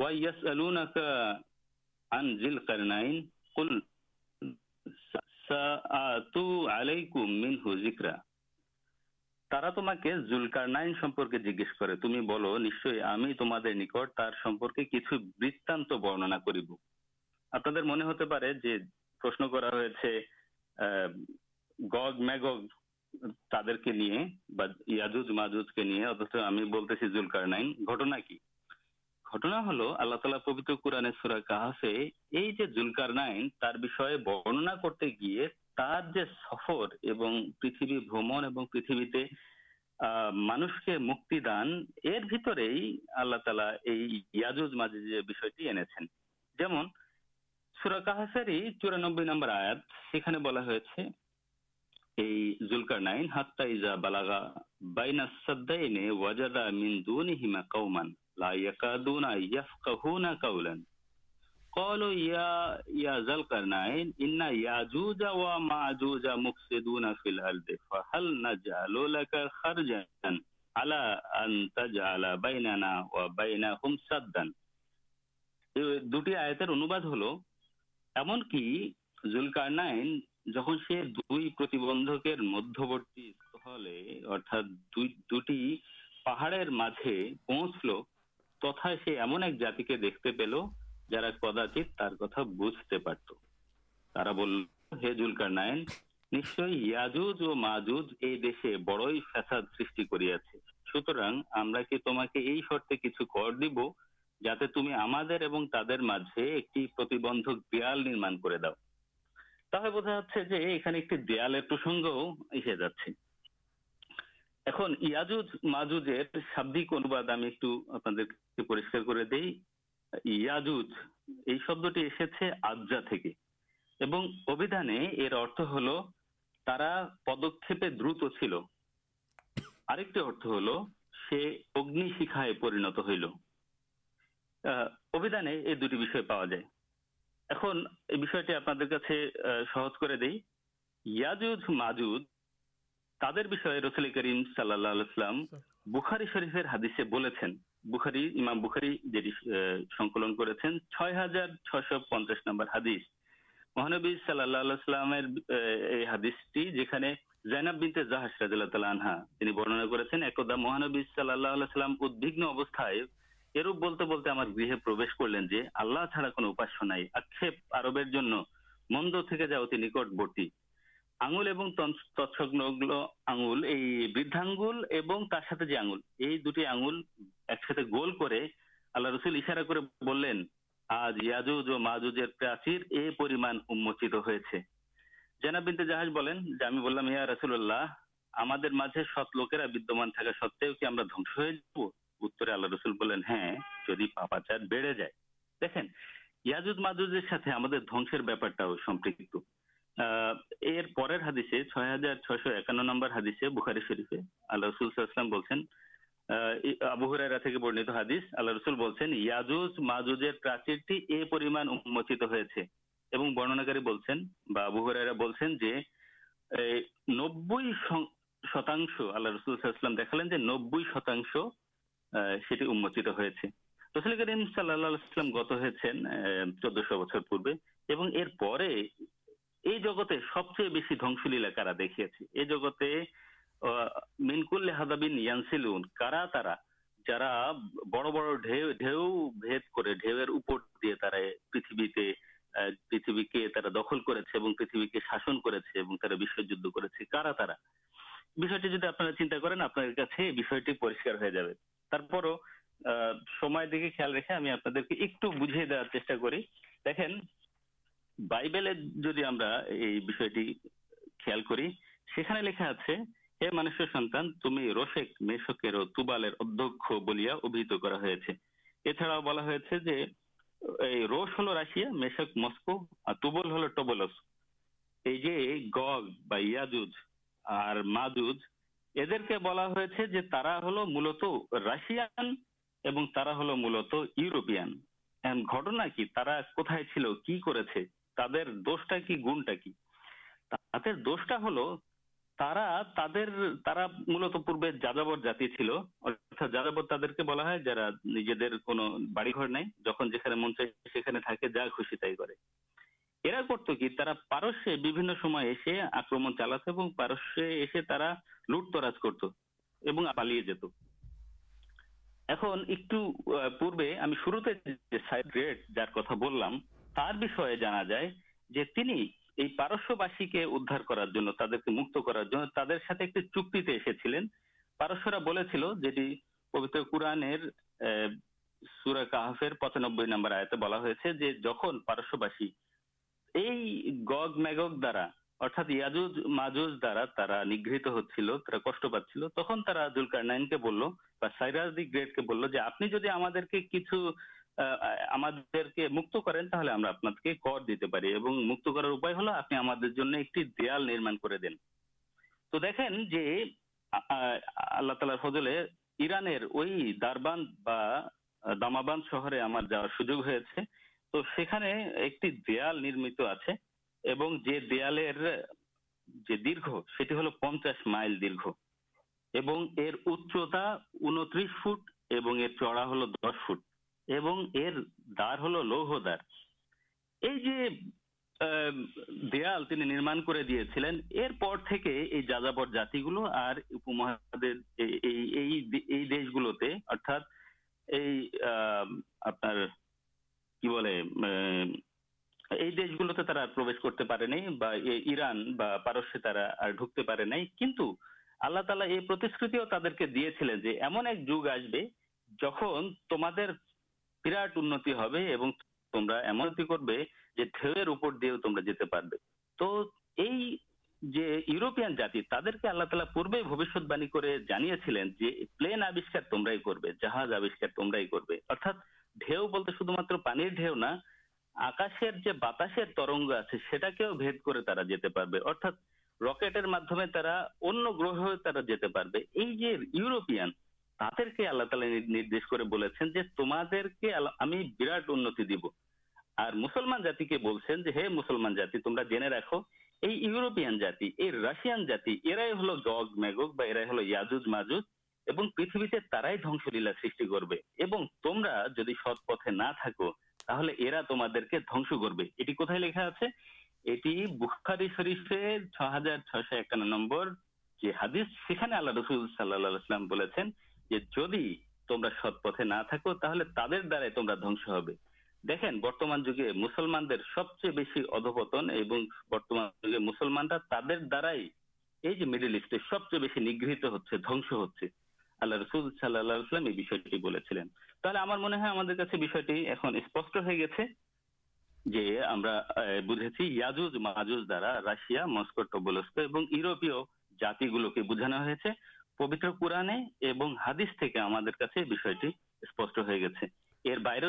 وَيَسْأَلُونَكَ عن ذِي الْقَرْنَيْنِ قُلْ سَآتُ عَلَيْكُمْ তারা তোমাকে জুলকারনাইন সম্পর্কে জিজ্ঞেস করে। তুমি বলো، নিশ্চয়ই আমি তোমাদের নিকট তার সম্পর্কে কিছু বৃত্তান্ত বর্ণনা করিব। আপনাদের মনে হতে পারে যে প্রশ্ন করা হয়েছে গগ، ম্যাগগ تر کے لیے پھر پہ مشکل آت سے بلا এই জুলকার নাইন হাত্তা ইজা বালাগা বাইনা সাদ্দাইনে ওয়াজাদা মিন দুনিহিমা কওমান লা ইয়াকাদুনা ইয়াফকাহুনা কাওলান قالوا يا يا ذا القرنين إن ياجوج وماجوج مفسدون في الأرض فهل نجعل لك خرجا على أن تجعل بيننا وبينهم سدا দুটি আয়াতের অনুবাদ হলো এমনকি জুলকারনাইন جدک مدبی پہاڑ پتہ پل جا چارچ اور بڑی فیصد سیاح کچھ کر دے تمہیں ترجیح ایک داؤ بوجھا جائے گا آجا ہل تر پدک دل اور شیخائے ہل ابھی دوا جائے مبر حادث مہانبی سا حادث ٹی ون ایک مہانبی اللہگن ابتدائی یہ روپ بولتے گھہن چارا مندر ایک ساتھ گول رسول اشارہ آج یعز اور ماجوزت ہونا بنتے جہاز رسول اللہ ہمارے مجھے ست لوکرادان تھا ج اللہ رسلین بےڑے جائے اللہ رسول مجھے نبی شتا اللہ رسول دیکھیں سب چاہیے بڑ بڑھ بھید پہ پریتل کے شاشن کرد کر چنتا کرتے رس ہلو راشیا مشک مسکو تلس یہ ماجو رش ہل ملت پورا جاتی چل جا جا کے بلا جاجدڑی نہیں جہاں منچنے جا خیا کرتے پرسیہ آکرم چلاسے ایسے لوٹ ترازی کر چپتی پبتر قرآن پچانب نمبر آج جہاں پارش واش گارا تو دیکھ تالان شہر ہمارے جا سو ایک دیالمی آپ کو دیالما کر جاجاب جاتی گلو محروم کی بول دیش گلو پرانسے ڈکتے اللہ تعالیش کرپے تمام جاتے تو یہ پان جاتی تر کے اللہ تعالی پورے بوشت باعی کر پلین آبشکار تمرائی کرو جہاز آمرائی کرواط بہت شدھ مت پانی ڈھے نہ آکشر بات کرسلمان جاتی تمہیں جنے رکھو یہاں جاتی راشان جاتی ارائی ہل جگ مرائی ہل یعز ماج پیتے دن سیلا سب تمہارا جی ست پتہ نہ اللہ رسلام تبدیل ہو دیکھیں برتمان جگہ مسلمان در سب چیز ادپتنہ تر درجے سب چیز نگہت ہر دس ہوتا ہے اللہ رسول اللہ چاہیے باہر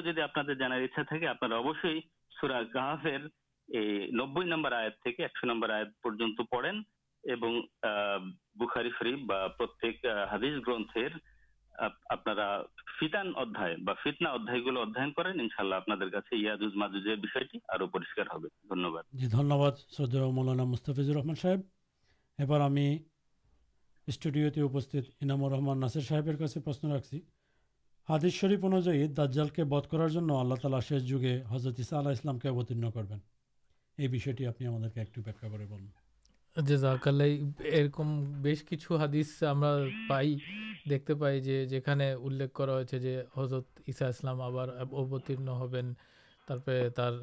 جدید جانور گر نب نمبر آئت ایکش نمبر آت پہ پڑین بخاری گرتھ رحمان ناسر صحیح پراسی حادث انج دل کے بد کرارالتلام کے اوتر یہ آپ کے ایک جی جا کال ہی ارکم بس کچھ حادث ہم پائی دیکھتے پائی جولے جو حضرت عشا اسلام آبار اوتھیرن ہوں پہ تر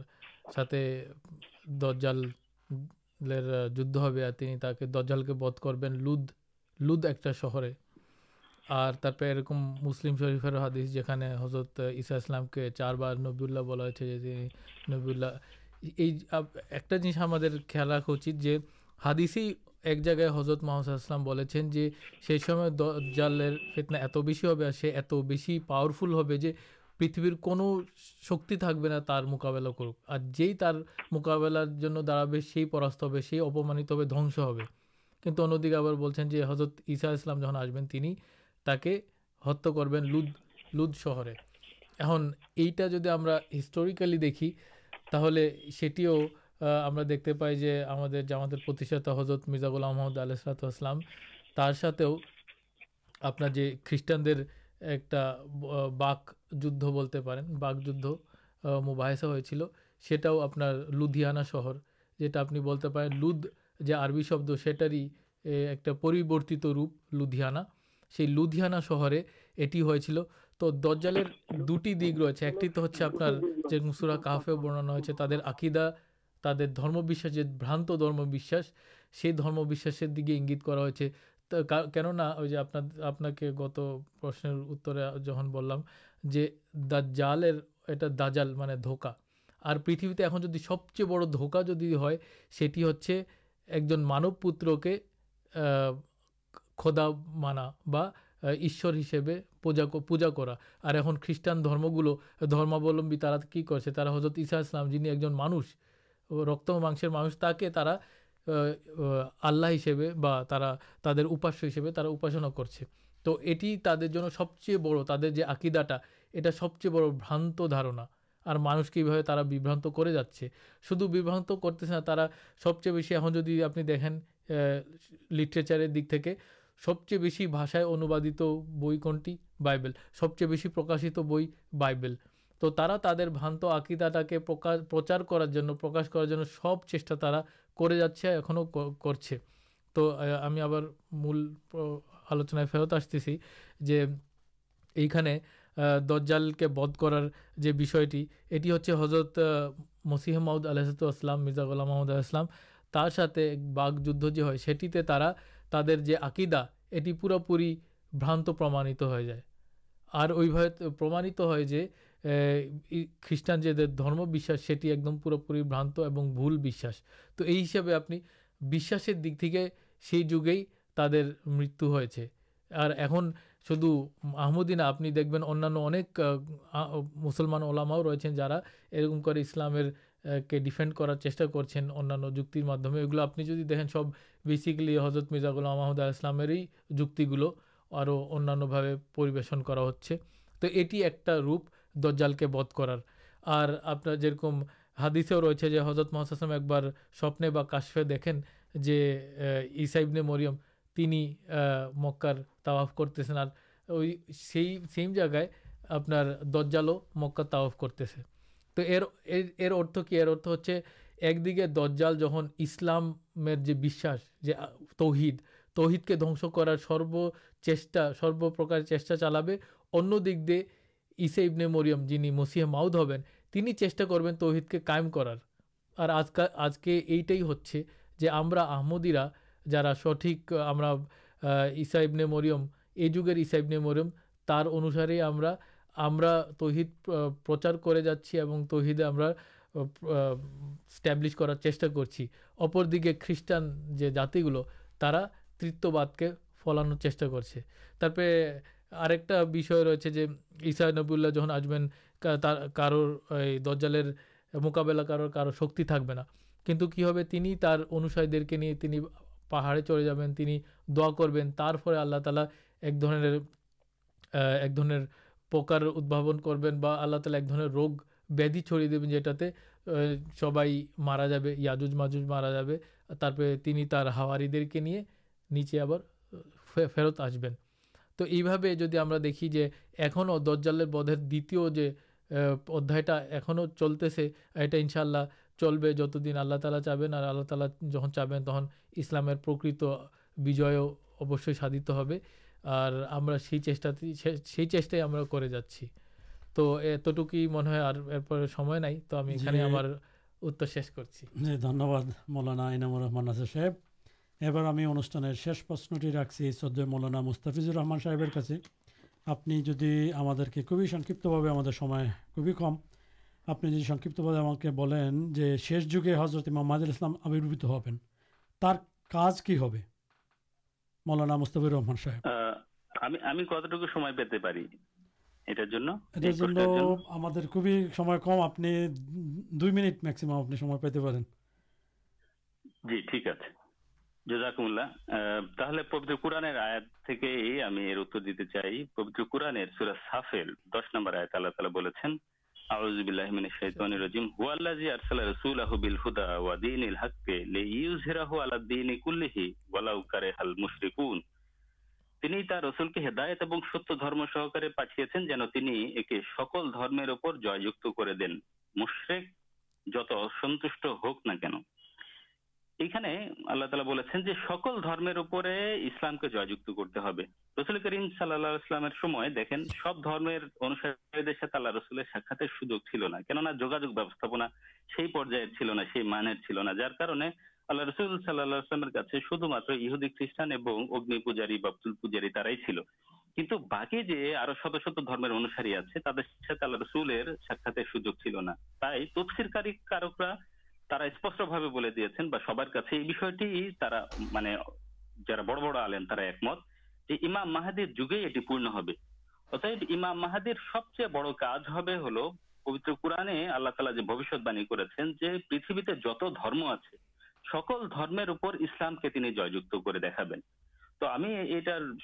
درجل جدھ ہے درجال کے بدھ کر لود لود ایک شہر اور ترپے ارکم مسلم شروف حادث جو حضرت عیساسلام کے چار بار نبی اللہ بلا نبیلہ یہ ایک جس ہمارے خیال رکھا چی ہادثی ایک جگائے حضرت محسو اسلام ات بس ات بس پاوارفل پریتھبر کو شکی تک تر مقابلہ کرک اور جی تر مقابلار داڑھا سی پرست ہو سی اپمانت ہونس ہوا بولیں جو حضرت عشا اسلام جہاں آسبین لود لود شہر ایون یہ جب ہسٹورکلی دیکھی تھی ہمتے پائی جو ہمشت حضرت مرزا الحمد آلسلات ساتے آپ خیسٹان ایک بک جلتے باک جد مسا ہوتا آپ لانا شہر جیتا آپ لود جو ایک روپ لانا سی لانا شہر ایٹی ہو دوٹی دک ر ایکٹی آپ نسرا کافی بنانا ہوتا ہے تبدیل آکیدا تر درمش بھرانت سے درموشت ہوتے تو کن نہ آپ کے گت پرشن اتر جہاں بول رہے دال دا جال میرے دھوکا اور پریتھتے ایسی سب چیز بڑا جدید ایک جن مانو پتر کے کھدا مانا بر ح پوجا کرا اُن خریٹان درم گلو درما لمبی کی حضرت ایسا اسلام جنہیں ایک مانوش رکتماسر مانگتا آللہ ہسے بارا تراش ہسے اپاسنا کرنے سب چیز بڑے جو آکیدا یہ سب چیز بڑانتار مانس کی بھائیانت کر جاچے شوانا ترا سب چیز بس جدی آپ دیکھیں لٹرےچار دکے سب چیز بس بھاشائیں انداد بک بائیبل سب چیز پرکاشت بئی بائیبل توا ترانت آکیدا کے پرچار کرش کرار چیٹا جاؤ کر مل آلوچن فیرت آستے سے یہ درجال کے بد کرارٹی ہوزرت مسیح مدد آلحصل مرزا اللہ محمد اللہ جد جو ہے تر جکیدا یہ پورا پوری برانت پرمات ہو جائے اور وہ خریٹان جدید درمش سے ایک دم پورا پوری برانت اور بھول تو یہ ہسپے آپ جگہ تعدے مرتھے اور اُن شدھ آمدینا آپ دیکھیں اُنان اک مسلمان اولا جاؤلام کے ڈیفینڈ کرار چیشا کردم اگلا آپ نے دیکھیں سب بےسکلی حضرت مرزا اللہ آمدلام جنان بھاشن کروپ دجزال کے بد کرارکم ہادثے رہے حضرت محاسم ایک سوپنے باشفے دیکھیں جو ایسائیب نے مرئم مکار کرتےسم جگہ آپ دجالوں مکا تاو کرتے سے تو یہ ارتھ کیت ہزے ایکدیے دجال جہاں اسلام تہید تہید کے دنس کر سرو چھ سروپرکار چا چلے او دکے یس ابنی موریم جن مسیح ماؤد ہبین چیٹا کرہد کے قائم کرارج کے یہ ہوا آمدیرا جا سٹھک ہم یہ جگہ ایسا ابن مور انسارے تہید پرچار کر جاچی اور تہدا اسٹابلش کرار چا کردیے خریٹان جو جاتی گلو تیت باد کے فلان چ عس جہاں آسبین درجالیر مقابلہ کرتی تک کنٹھو انوسائد کے لیے پہاڑے چلے جائیں تین دینا اللہ تعالی ایک دھرنے ایک دھرنر پکار ادھابن کرالا ایک دھر روگ ویادی چڑی دبن جیٹا سب مارا جائے یعز مجھ مارا جائے ہاوار کے لیے نیچے آپ فیرت آسبین تو یہ جدید دیکھیے اکو درجال بدھر دلتے سے ایشاء اللہ چلے جت دن آللہ تعالیٰ چاہیں اور آللہ تعالی جہاں چاہیں تم اسلام بجے اوشی سادت ہوئی چیٹا سی چیٹائی جاچی تو منہ پرش کرچی مولانا صحیح এবার আমি অনুষ্ঠানের শেষ প্রশ্নটি রাখছি শ্রদ্ধে মৌলানা মুস্তাফিজুর রহমান সাহেবের কাছে আপনি যদি আমাদেরকে খুবই সংক্ষিপ্তভাবে আমাদের সময় খুবই কম আপনি যদি সংক্ষিপ্তভাবে আমাকে বলেন যে শেষ যুগে হজরত মাহমুদুল ইসলাম আবির্ভূত হবেন তার কাজ কি হবে মৌলানা মুস্তাফির রহমান সাহেব আমি আমি কতটুকু সময় পেতে পারি এটার জন্য এটার জন্য আমাদের খুবই সময় কম আপনি দুই মিনিট ম্যাক্সিমাম আপনি সময় পেতে পারেন জি ঠিক আছে ستم سہکارے پاٹے جانے مشرق جت سنت ہوک نہ اللہ تعالی بولیں سب اللہ رسول اللہ رسول اللہ شایدان پوجار باقی شد شتر انوسار اللہ رسول سوجو چلنا تھی تفصیل محاد جمام محادی سب چیز بڑھ پبت قورنے اللہ تعالیت باعی کر جتم آپ سکول کے جھابن ربیندھ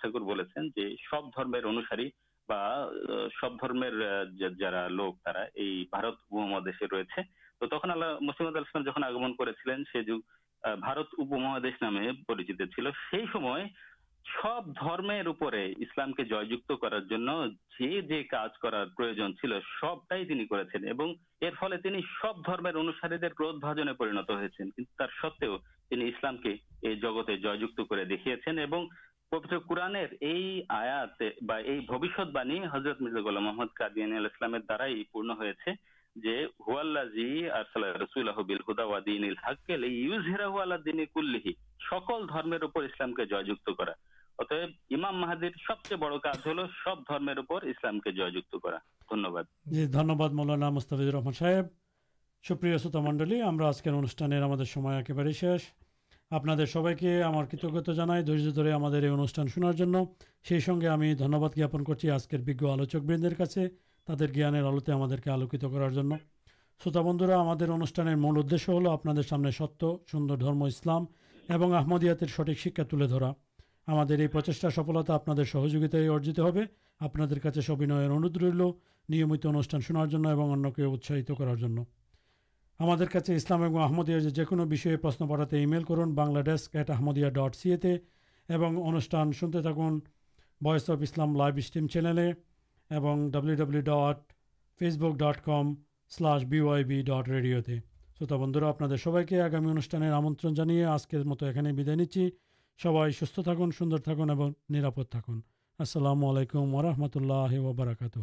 ٹھاکرم سب درمیرا مہاد رہے تو تخلا مشل جن آگمن کرمچی چل سیسم سب درمر اسلام کے جیت کرارے کچھ کرار پرয়োজন چل سبٹائی کریں سب درمر انوساری کھود بھاجنے پرینت ہو سو اسلام کے یہ جگتے جیت کر دیکھیے پبتر قوران آیات بھوشتبانی حضرت مرزا غلام محمد قادیان السلام دارا پورن ہوا سکل درمر اسلام کے جیت کرا محدیر جی مولانا مسترح صاحب سوپریا سوتا منڈل آج کے انوشان سب کے درجے ان شارے دنیہباد جاپن کرگ آلوچکندے تر جانتے آلوکت کرار شوت بندرا ہمارے انوشٹان مول ادیہ ہل آپ ست سر درم اسلامدات سٹک شکایت ہمارے پرچار سفلتا آپ ارجت ہوا سبین ان لو نمت ان شارے اتساہی کرارے اسلامدیا جوکن بھی پرشن پٹا ای میل کرن بنلا ڈیسک ایٹ آمدیا ڈٹ سی ایشان سنتے تھن voice of Islam live stream channel اور W W dot Facebook dot com slash بھی وائی ڈٹ ریڈیو تے شوت بندرا آپ سب کے آگامی انوشٹان آمنیا آج کے مت یہدا نیچے سب السلام علیکم و رحمۃ اللہ وبرکاتہ